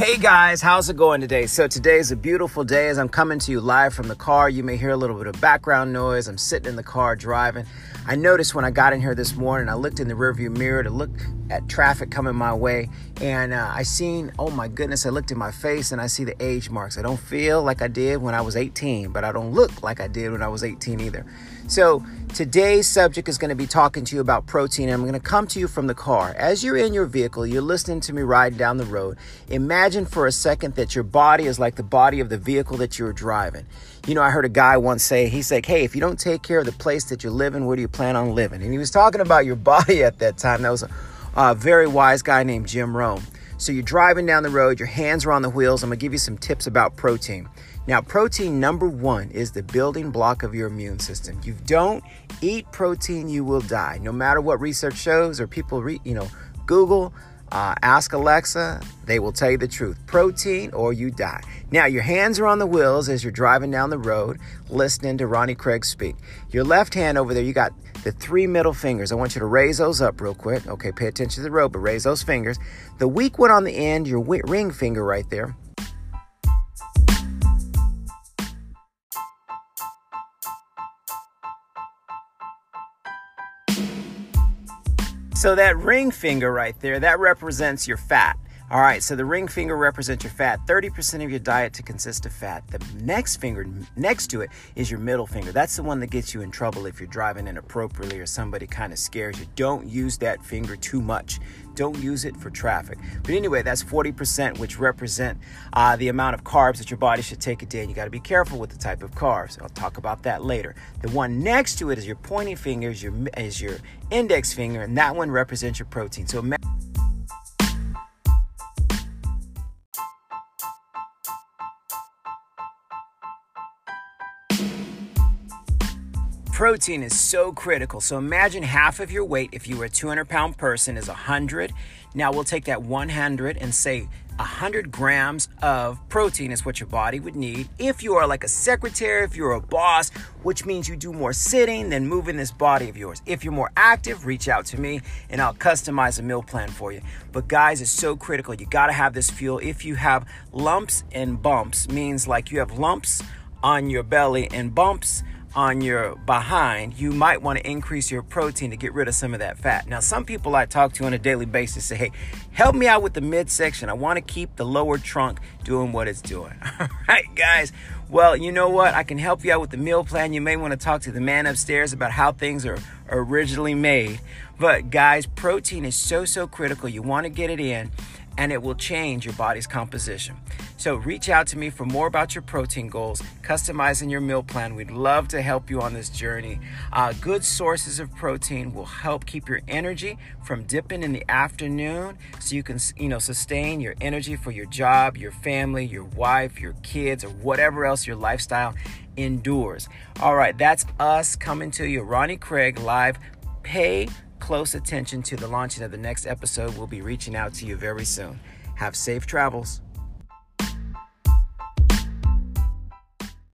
Hey guys, how's it going today? So today is a beautiful day as I'm coming to you live from the car. You may hear a little bit of background noise. I'm sitting in the car driving. I noticed when I got in here this morning, I looked in the rearview mirror to look at traffic coming my way, and uh, I seen, oh my goodness, I looked at my face and I see the age marks. I don't feel like I did when I was 18, but I don't look like I did when I was 18 either. So today's subject is going to be talking to you about protein. And I'm going to come to you from the car. As you're in your vehicle, you're listening to me riding down the road. Imagine for a second that your body is like the body of the vehicle that you're driving. You know, I heard a guy once say, he's like, hey, if you don't take care of the place that you're living, where do you plan on living? And he was talking about your body at that time. That was a, a very wise guy named Jim Rohn. So you're driving down the road, your hands are on the wheels. I'm to give you some tips about protein. Now, protein number one is the building block of your immune system. You don't eat protein, you will die. No matter what research shows or people, re, you know, Google, uh, ask Alexa, they will tell you the truth. Protein or you die. Now, your hands are on the wheels as you're driving down the road, listening to Ronnie Craig speak. Your left hand over there, you got the three middle fingers. I want you to raise those up real quick. Okay, pay attention to the road, but raise those fingers. The weak one on the end, your ring finger right there. So that ring finger right there, that represents your fat. All right, so the ring finger represents your fat. 30% of your diet to consist of fat. The next finger next to it is your middle finger. That's the one that gets you in trouble if you're driving inappropriately or somebody kind of scares you. Don't use that finger too much. Don't use it for traffic. But anyway, that's 40%, which represent uh, the amount of carbs that your body should take a day. And you got to be careful with the type of carbs. I'll talk about that later. The one next to it is your pointing finger, is your, is your index finger, and that one represents your protein. So protein is so critical. So imagine half of your weight, if you were a 200 pound person, is 100. Now we'll take that 100 and say 100 grams of protein is what your body would need. If you are like a secretary, if you're a boss, which means you do more sitting than moving this body of yours. If you're more active, reach out to me and I'll customize a meal plan for you. But guys, it's so critical. You got to have this fuel. If you have lumps and bumps, means like you have lumps on your belly and bumps on your behind, you might want to increase your protein to get rid of some of that fat. Now, some people I talk to on a daily basis say, hey, help me out with the midsection. I want to keep the lower trunk doing what it's doing. All right, guys. Well, you know what? I can help you out with the meal plan. You may want to talk to the man upstairs about how things are originally made. But, guys, protein is so, so critical. You want to get it in and it will change your body's composition. So reach out to me for more about your protein goals, customizing your meal plan. We'd love to help you on this journey. Uh, good sources of protein will help keep your energy from dipping in the afternoon so you can you know sustain your energy for your job, your family, your wife, your kids, or whatever else your lifestyle endures. All right, that's us coming to you, Ronnie Craig live. Pay close attention to the launching of the next episode. We'll be reaching out to you very soon. Have safe travels.